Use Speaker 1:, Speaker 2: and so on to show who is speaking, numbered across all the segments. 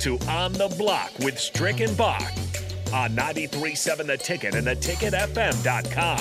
Speaker 1: to On the Block with Strick and Bach on 93.7 The Ticket and theticketfm.com.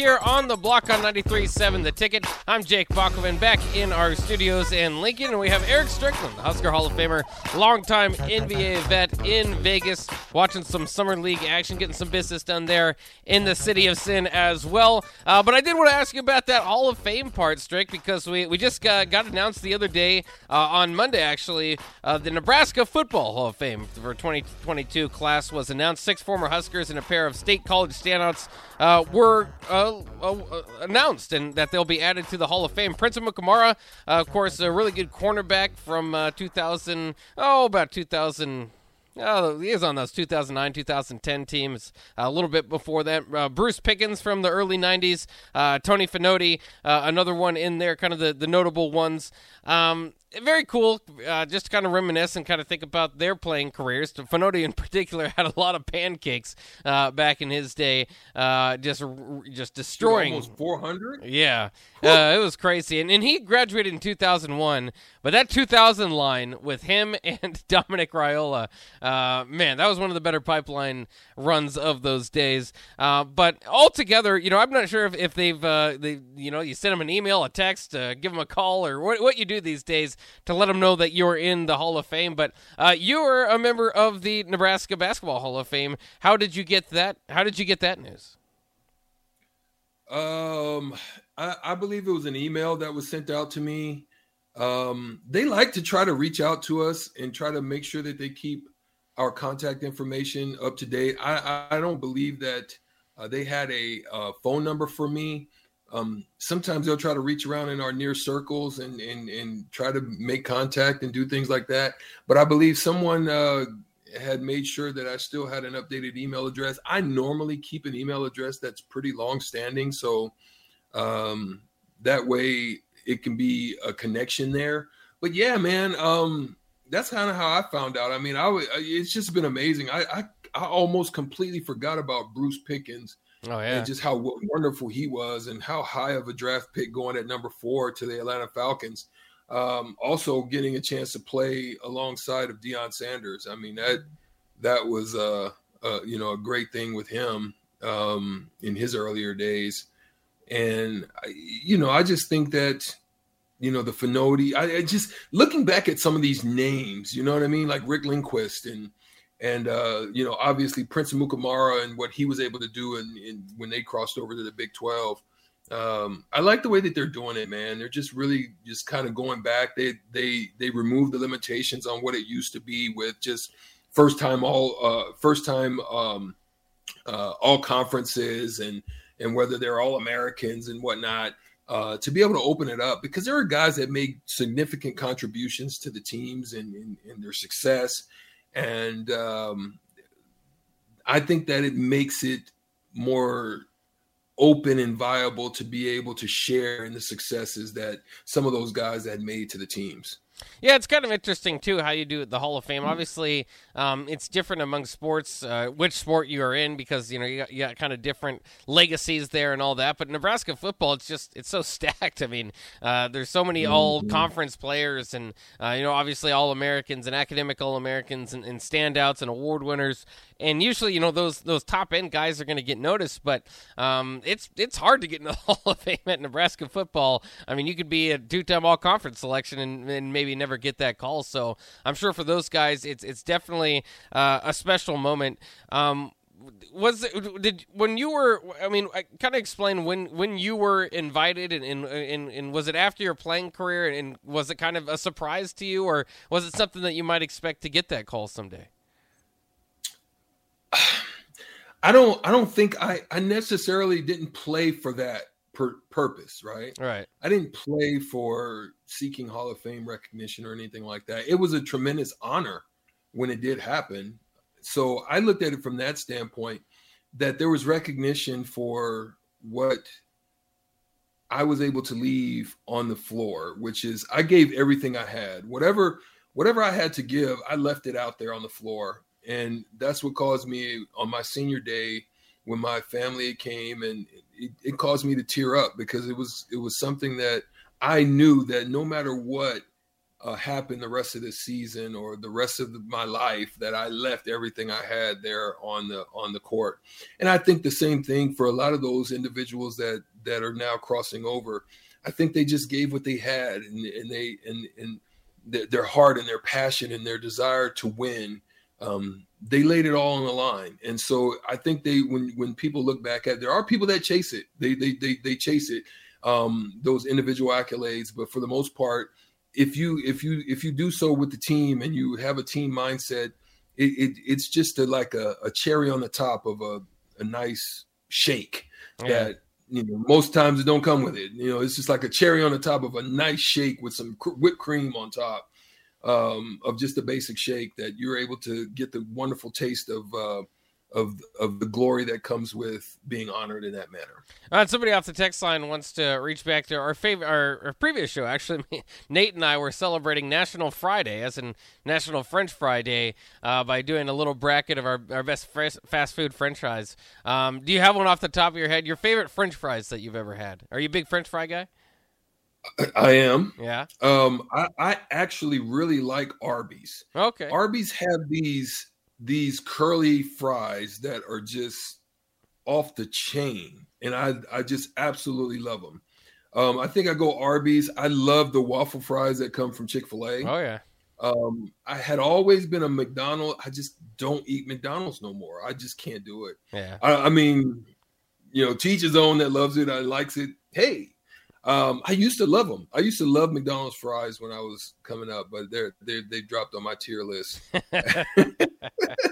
Speaker 2: here on the block on 93.7 The Ticket. I'm Jake Bachman back in our studios in Lincoln, and we have Eric Strickland, the Husker Hall of Famer, longtime NBA vet in Vegas, watching some Summer League action, getting some business done there in the City of Sin as well. Uh, but I did want to ask you about that Hall of Fame part, Strick, because we, we just got, got announced the other day, uh, on Monday actually, uh, the Nebraska Football Hall of Fame for 2022 class was announced. Six former Huskers and a pair of state college standouts uh, were uh, uh, announced and that they'll be added to the Hall of Fame. Prince Amukamara, uh, of course, a really good cornerback from uh, 2000, oh, about 2000. Oh, he is on those 2009, 2010 teams. a little bit before that, uh, Bruce Pickens from the early 90s, uh, Tony Fonoti, uh, another one in there, kind of the, the notable ones. Um, very cool. Uh, just to kind of reminisce and kind of think about their playing careers. Fonoti in particular had a lot of pancakes uh, back in his day, uh, just just destroying
Speaker 3: almost 400.
Speaker 2: Yeah, uh, it was crazy. And and he graduated in 2001, but that 2000 line with him and Dominic Raiola, uh, man, that was one of the better pipeline runs of those days. Uh, but altogether, you know, I'm not sure if, if they've they you know you send them an email, a text, give them a call, or what what you do these days to let them know that you're in the Hall of Fame. But uh, you are a member of the Nebraska Basketball Hall of Fame. How did you get that? How did you get that news?
Speaker 3: Um, I, I believe it was an email that was sent out to me. Um, they like to try to reach out to us and try to make sure that they keep our contact information up to date. I, I don't believe that uh, they had a uh, phone number for me. Um, sometimes they'll try to reach around in our near circles and, and and try to make contact and do things like that. But I believe someone uh, had made sure that I still had an updated email address. I normally keep an email address that's pretty long standing, so um, that way it can be a connection there. But yeah, man, um, that's kind of how I found out. I mean, I it's just been amazing. I, I I almost completely forgot about Bruce Pickens
Speaker 2: Oh yeah,
Speaker 3: and just how wonderful he was, and how high of a draft pick going at number four to the Atlanta Falcons. Um, also getting a chance to play alongside of Deion Sanders. I mean that that was uh, uh you know a great thing with him um, in his earlier days, and you know I just think that you know the Fonoti. I, I, just looking back at some of these names, you know what I mean, like Rick Lindquist and and uh, you know, obviously Prince Amukamara and what he was able to do in when they crossed over to the Big Twelve. Um, I like the way that they're doing it, man. They're just really just kind of going back. They they they removed the limitations on what it used to be with just first time all uh, first time um, uh, all conferences and and whether they're all Americans and whatnot. Uh, to be able to open it up because there are guys that make significant contributions to the teams and, and, and their success and um, I think that it makes it more open and viable to be able to share in the successes that some of those guys had made to the teams.
Speaker 2: Yeah, it's kind of interesting too how you do the Hall of Fame. Obviously, um, it's different among sports, uh, which sport you are in, because you know you got, you got, kind of different legacies there and all that. But Nebraska football, it's just it's so stacked. I mean, uh, there's so many all mm-hmm. conference players, and uh, you know obviously all Americans and academic all Americans and, and standouts and award winners and usually you know those those top end guys are going to get noticed, but um, it's it's hard to get in the Hall of Fame at Nebraska football. I mean, you could be a two time All Conference selection and, and, maybe never get that call. So I'm sure for those guys, it's it's definitely uh, a special moment. Um, was did when you were i mean kind of explain when when you were invited and, and and, and was it after your playing career and was it kind of a surprise to you or was it something that you might expect to get that call someday
Speaker 3: I don't I don't think I I necessarily didn't play for that purpose, right?
Speaker 2: Right.
Speaker 3: I didn't play for seeking Hall of Fame recognition or anything like that. It was a tremendous honor when it did happen. So I looked at it from that standpoint that there was recognition for what I was able to leave on the floor, which is I gave everything I had. Whatever whatever I had to give, I left it out there on the floor. And that's what caused me on my senior day when my family came and it, it caused me to tear up because it was it was something that I knew that no matter what uh, happened the rest of the season or the rest of the, my life that I left everything I had there on the on the court. And I think the same thing for a lot of those individuals that that are now crossing over. I think they just gave what they had and, and they and and their heart and their passion and their desire to win. Um, they laid it all on the line, and so I think they when when people look back at there are people that chase it. They they they, they chase it um, those individual accolades, but for the most part, if you if you if you do so with the team and you have a team mindset, it, it it's just a, like a, a, cherry on the top of a, a nice shake yeah. that you know most times it don't come with it. You know, it's just like a cherry on the top of a nice shake with some whipped cream on top um, of just a basic shake that you're able to get the wonderful taste of. Uh, of of the glory that comes with being honored in that manner.
Speaker 2: Uh, somebody off the text line wants to reach back to our favorite, our, our, previous show. Actually, Nate and I were celebrating National Friday, as in National French Friday, uh, by doing a little bracket of our, our best fast food French fries. Um, do you have one off the top of your head? Your favorite French fries that you've ever had? Are you a big French fry guy?
Speaker 3: I am.
Speaker 2: Yeah.
Speaker 3: Um, I, I actually really like Arby's.
Speaker 2: Okay.
Speaker 3: Arby's have these these curly fries that are just off the chain, and I I just absolutely love them. Um, I think I go Arby's. I love the waffle fries that come from Chick Fil
Speaker 2: A. Oh yeah.
Speaker 3: Um, I had always been a McDonald's. I just don't eat McDonald's no more. I just can't do it.
Speaker 2: Yeah.
Speaker 3: I, I mean, you know, teach his own that loves it. I likes it. Hey, um, I used to love them. I used to love McDonald's fries when I was coming up, but they're they they dropped on my tier list.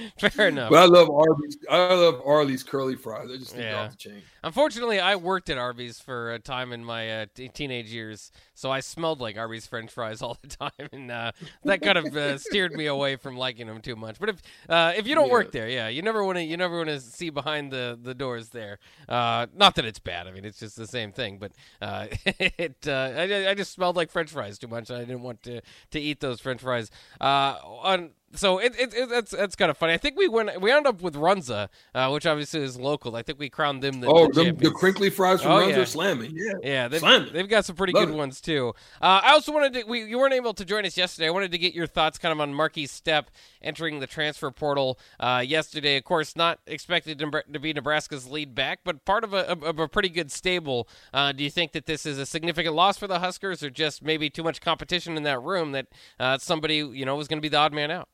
Speaker 2: Fair enough.
Speaker 3: But I love Arby's. I love Arby's curly fries. I just think yeah. off the chain.
Speaker 2: Unfortunately, I worked at Arby's for a time in my uh, t- teenage years, so I smelled like Arby's French fries all the time, and uh, that kind of uh, steered me away from liking them too much. But if uh, if you don't yeah. work there, yeah, you never want to you never want to see behind the the doors there. Uh, not that it's bad. I mean, it's just the same thing, but uh, it uh, I, I, just smelled like French fries too much. and I didn't want to to eat those French fries. Uh, on so it, it, it, that's that's kind of funny. I think we went we ended up with Runza, uh, which obviously is local. I think we crowned them the
Speaker 3: oh
Speaker 2: the,
Speaker 3: the, crinkly fries from oh, Runza yeah. slamming. Yeah,
Speaker 2: yeah, they've, slamming. they've got some pretty Love good it. ones too. Uh, I also wanted to we you weren't able to join us yesterday. I wanted to get your thoughts kind of on Markese Stepp entering the transfer portal uh, yesterday. Of course, not expected to, to, be Nebraska's lead back, but part of a, of a pretty good stable. Uh, do you think that this is a significant loss for the Huskers, or just maybe too much competition in that room that uh, somebody you know was going to be the odd man out?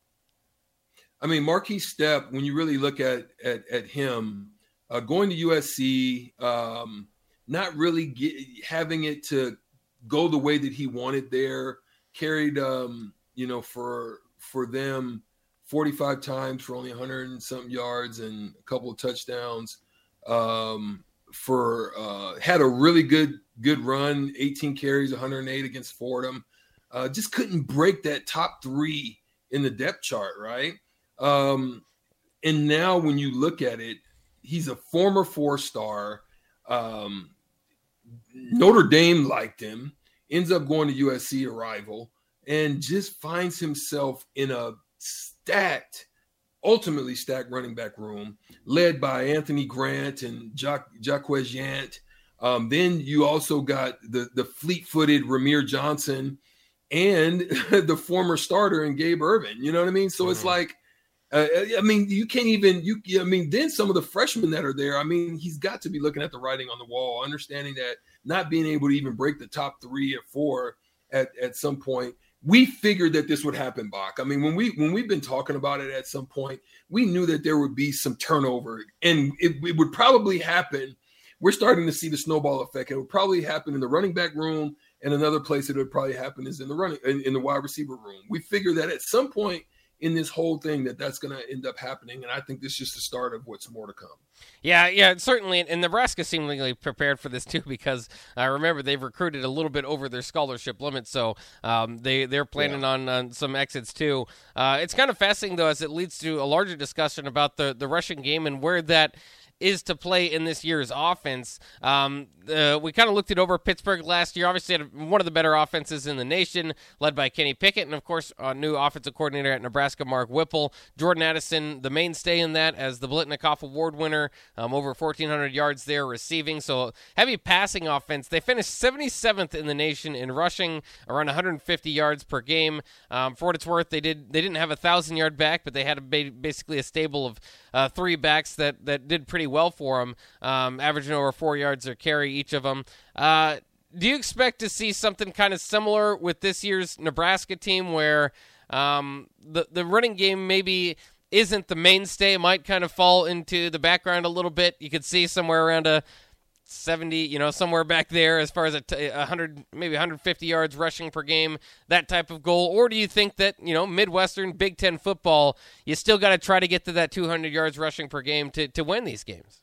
Speaker 3: I mean, Markese Stepp, when you really look at at, at him, uh, going to USC, um, not really get, having it to go the way that he wanted there, carried, um, you know, for for them 45 times for only 100 and something yards and a couple of touchdowns. Um, for uh, had a really good good run, 18 carries, 108 against Fordham. Uh, just couldn't break that top three in the depth chart, right? Um, and now when you look at it, he's a former four star. Um, Notre Dame liked him, ends up going to USC, a rival, and just finds himself in a stacked, ultimately stacked running back room, led by Anthony Grant and Jaquez Yant. Um, then you also got the the fleet-footed Rahmir Johnson and the former starter in Gabe Ervin. You know what I mean? So mm-hmm. it's like uh, I mean, you can't even you. I mean, then some of the freshmen that are there. I mean, he's got to be looking at the writing on the wall, understanding that not being able to even break the top three or four at at some point. We figured that this would happen, Bach. I mean, when we when we've been talking about it at some point, we knew that there would be some turnover, and it, it would probably happen. We're starting to see the snowball effect. It would probably happen in the running back room, and another place it would probably happen is in the running in, in the wide receiver room. We figure that at some point in this whole thing that that's going to end up happening. And I think this is just the start of what's more to come.
Speaker 2: Yeah, yeah, certainly. And Nebraska seemingly prepared for this too because I uh, remember they've recruited a little bit over their scholarship limit, so um, they they're planning yeah. on, on some exits too. Uh, it's kind of fascinating though, as it leads to a larger discussion about the the rushing game and where that is to play in this year's offense. Um, uh, we kind of looked it over Pittsburgh last year. Obviously, had one of the better offenses in the nation, led by Kenny Pickett, and of course, a new offensive coordinator at Nebraska, Mark Whipple. Jordan Addison, the mainstay in that, as the Biletnikoff Award winner, um, over 1,400 yards there receiving. So heavy passing offense. They finished 77th in the nation in rushing, around 150 yards per game. Um, for what it's worth, they did they didn't have a thousand yard back, but they had a, basically a stable of uh, three backs that that did pretty well for them, um, averaging over four yards or carry each of them. Uh, do you expect to see something kind of similar with this year's Nebraska team, where um, the the running game maybe isn't the mainstay, might kind of fall into the background a little bit? You could see somewhere around a 70, you know, somewhere back there as far as a t- 100, maybe 150 yards rushing per game, that type of goal? Or do you think that, you know, Midwestern Big Ten football, you still got to try to get to that 200 yards rushing per game to, to win these games?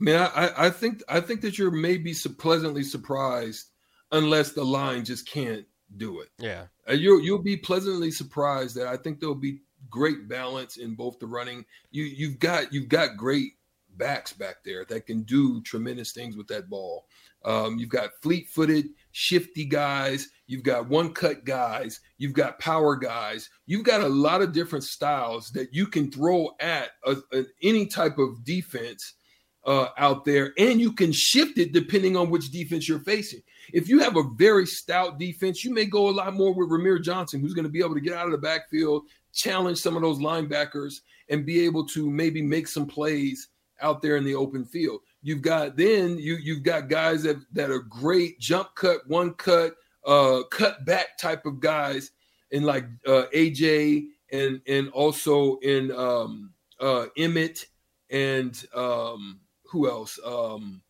Speaker 3: I mean, I, I think I think that you're maybe pleasantly surprised unless the line just can't do it.
Speaker 2: Yeah,
Speaker 3: uh, you you'll be pleasantly surprised that I think there'll be great balance in both the running. You you've got you've got great backs back there that can do tremendous things with that ball. Um, you've got fleet footed, shifty guys. You've got one cut guys. You've got power guys. You've got a lot of different styles that you can throw at a, a, any type of defense uh, out there, and you can shift it depending on which defense you're facing. If you have a very stout defense, you may go a lot more with Rahmir Johnson, who's going to be able to get out of the backfield, challenge some of those linebackers, and be able to maybe make some plays out there in the open field. You've got then you you've got guys that that are great jump cut, one cut, uh, cut back type of guys, in like uh, AJ and and also in um, uh, Emmett and um, who else? Um,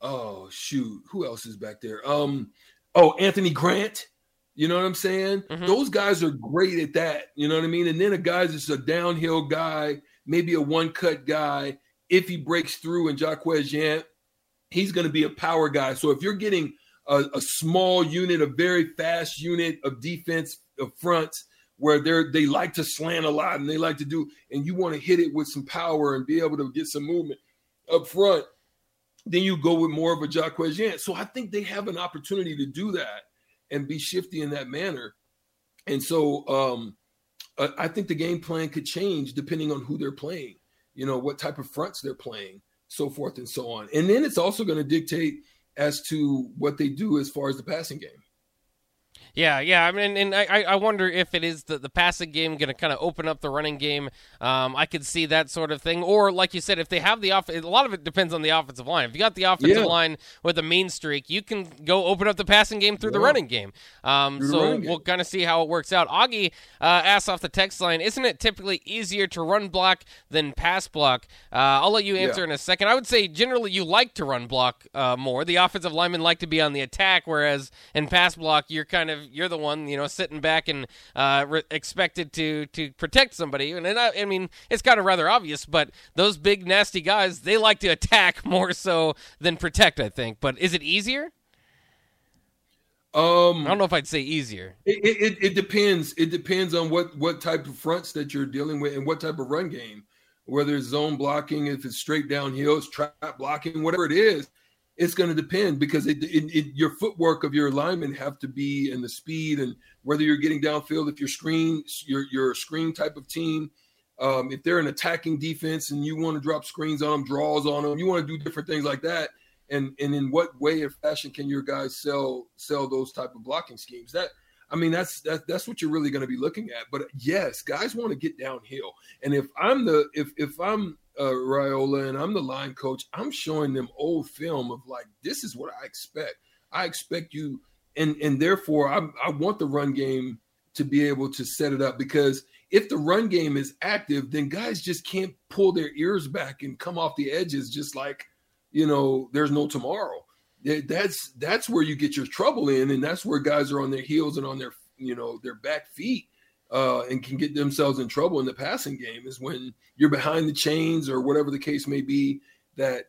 Speaker 3: oh shoot, who else is back there? Um, oh Anthony Grant. You know what I'm saying? Mm-hmm. Those guys are great at that. You know what I mean? And then a guy's just a downhill guy, maybe a one cut guy if he breaks through and Jaquez Yant, he's going to be a power guy. So if you're getting a, a, small unit, a very fast unit of defense of fronts where they're they like to slant a lot and they like to do, and you want to hit it with some power and be able to get some movement up front, then you go with more of a Jaquez Yant. So I think they have an opportunity to do that and be shifty in that manner. And so um, I think the game plan could change depending on who they're playing you know, what type of fronts they're playing, so forth and so on. And then it's also going to dictate as to what they do as far as the passing game.
Speaker 2: Yeah, yeah. I mean, and I, I wonder if it is the, the passing game going to kind of open up the running game. Um, I could see that sort of thing. Or, like you said, if they have the off, a lot of it depends on the offensive line. If you got the offensive yeah. line with a mean streak, you can go open up the passing game through yeah. the running game. Um, so running we'll kind of see how it works out. Augie uh, asked off the text line, isn't it typically easier to run block than pass block? Uh, I'll let you answer yeah. in a second. I would say generally you like to run block uh, more. The offensive linemen like to be on the attack, whereas in pass block, you're kind of you're the one, you know, sitting back and uh, re- expected to to protect somebody. And, and I, I, mean, it's kind of rather obvious, but those big nasty guys, they like to attack more so than protect. I think. But is it easier?
Speaker 3: Um,
Speaker 2: I don't know if I'd say easier.
Speaker 3: It, it, it depends. It depends on what what type of fronts that you're dealing with and what type of run game. Whether it's zone blocking, if it's straight downhill, it's trap blocking, whatever it is it's going to depend because it, it, it, your footwork of your alignment have to be and the speed and whether you're getting downfield if you're screen you're, you're a screen type of team um, if they're an attacking defense and you want to drop screens on them draws on them you want to do different things like that and and in what way or fashion can your guys sell sell those type of blocking schemes that I mean, that's that, that's what you're really going to be looking at. But yes, guys want to get downhill, and if I'm the if if I'm uh, Raiola and I'm the line coach, I'm showing them old film of like this is what I expect. I expect you, and and therefore I I want the run game to be able to set it up because if the run game is active, then guys just can't pull their ears back and come off the edges just like you know there's no tomorrow that's that's where you get your trouble in, and that's where guys are on their heels and on their you know their back feet uh, and can get themselves in trouble in the passing game is when you're behind the chains or whatever the case may be that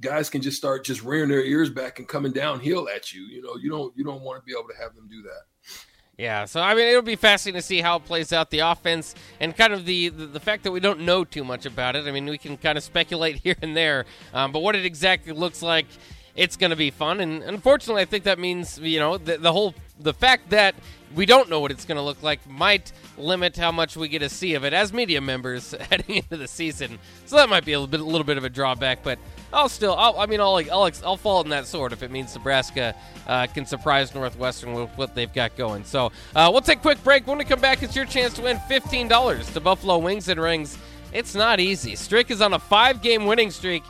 Speaker 3: guys can just start just rearing their ears back and coming downhill at you. You know, you don't you don't want to be able to have them do that.
Speaker 2: Yeah, so I mean, it'll be fascinating to see how it plays out the offense and kind of the, the, the fact that we don't know too much about it. I mean, we can kind of speculate here and there, um, but what it exactly looks like, it's going to be fun. And unfortunately, I think that means you know the, the whole the fact that we don't know what it's going to look like might limit how much we get to see of it as media members heading into the season. So that might be a little bit, a little bit of a drawback, but I'll still, I'll, I mean, I'll, I'll, I'll fall in that sword if it means Nebraska uh, can surprise Northwestern with what they've got going. So uh, we'll take a quick break. When we come back, it's your chance to win $15 to Buffalo Wings and Rings. It's not easy. Strick is on a five game winning streak.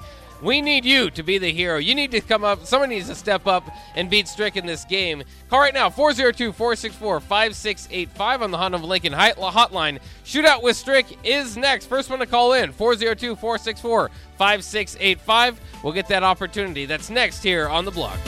Speaker 2: We need you to be the hero. You need to come up. Someone needs to step up and beat Strick in this game. Call right now 402 464 5685 on the Honda of Lincoln hotline. Shootout with Strick is next. First one to call in 402 464 5685. We'll get that opportunity. That's next here on the block.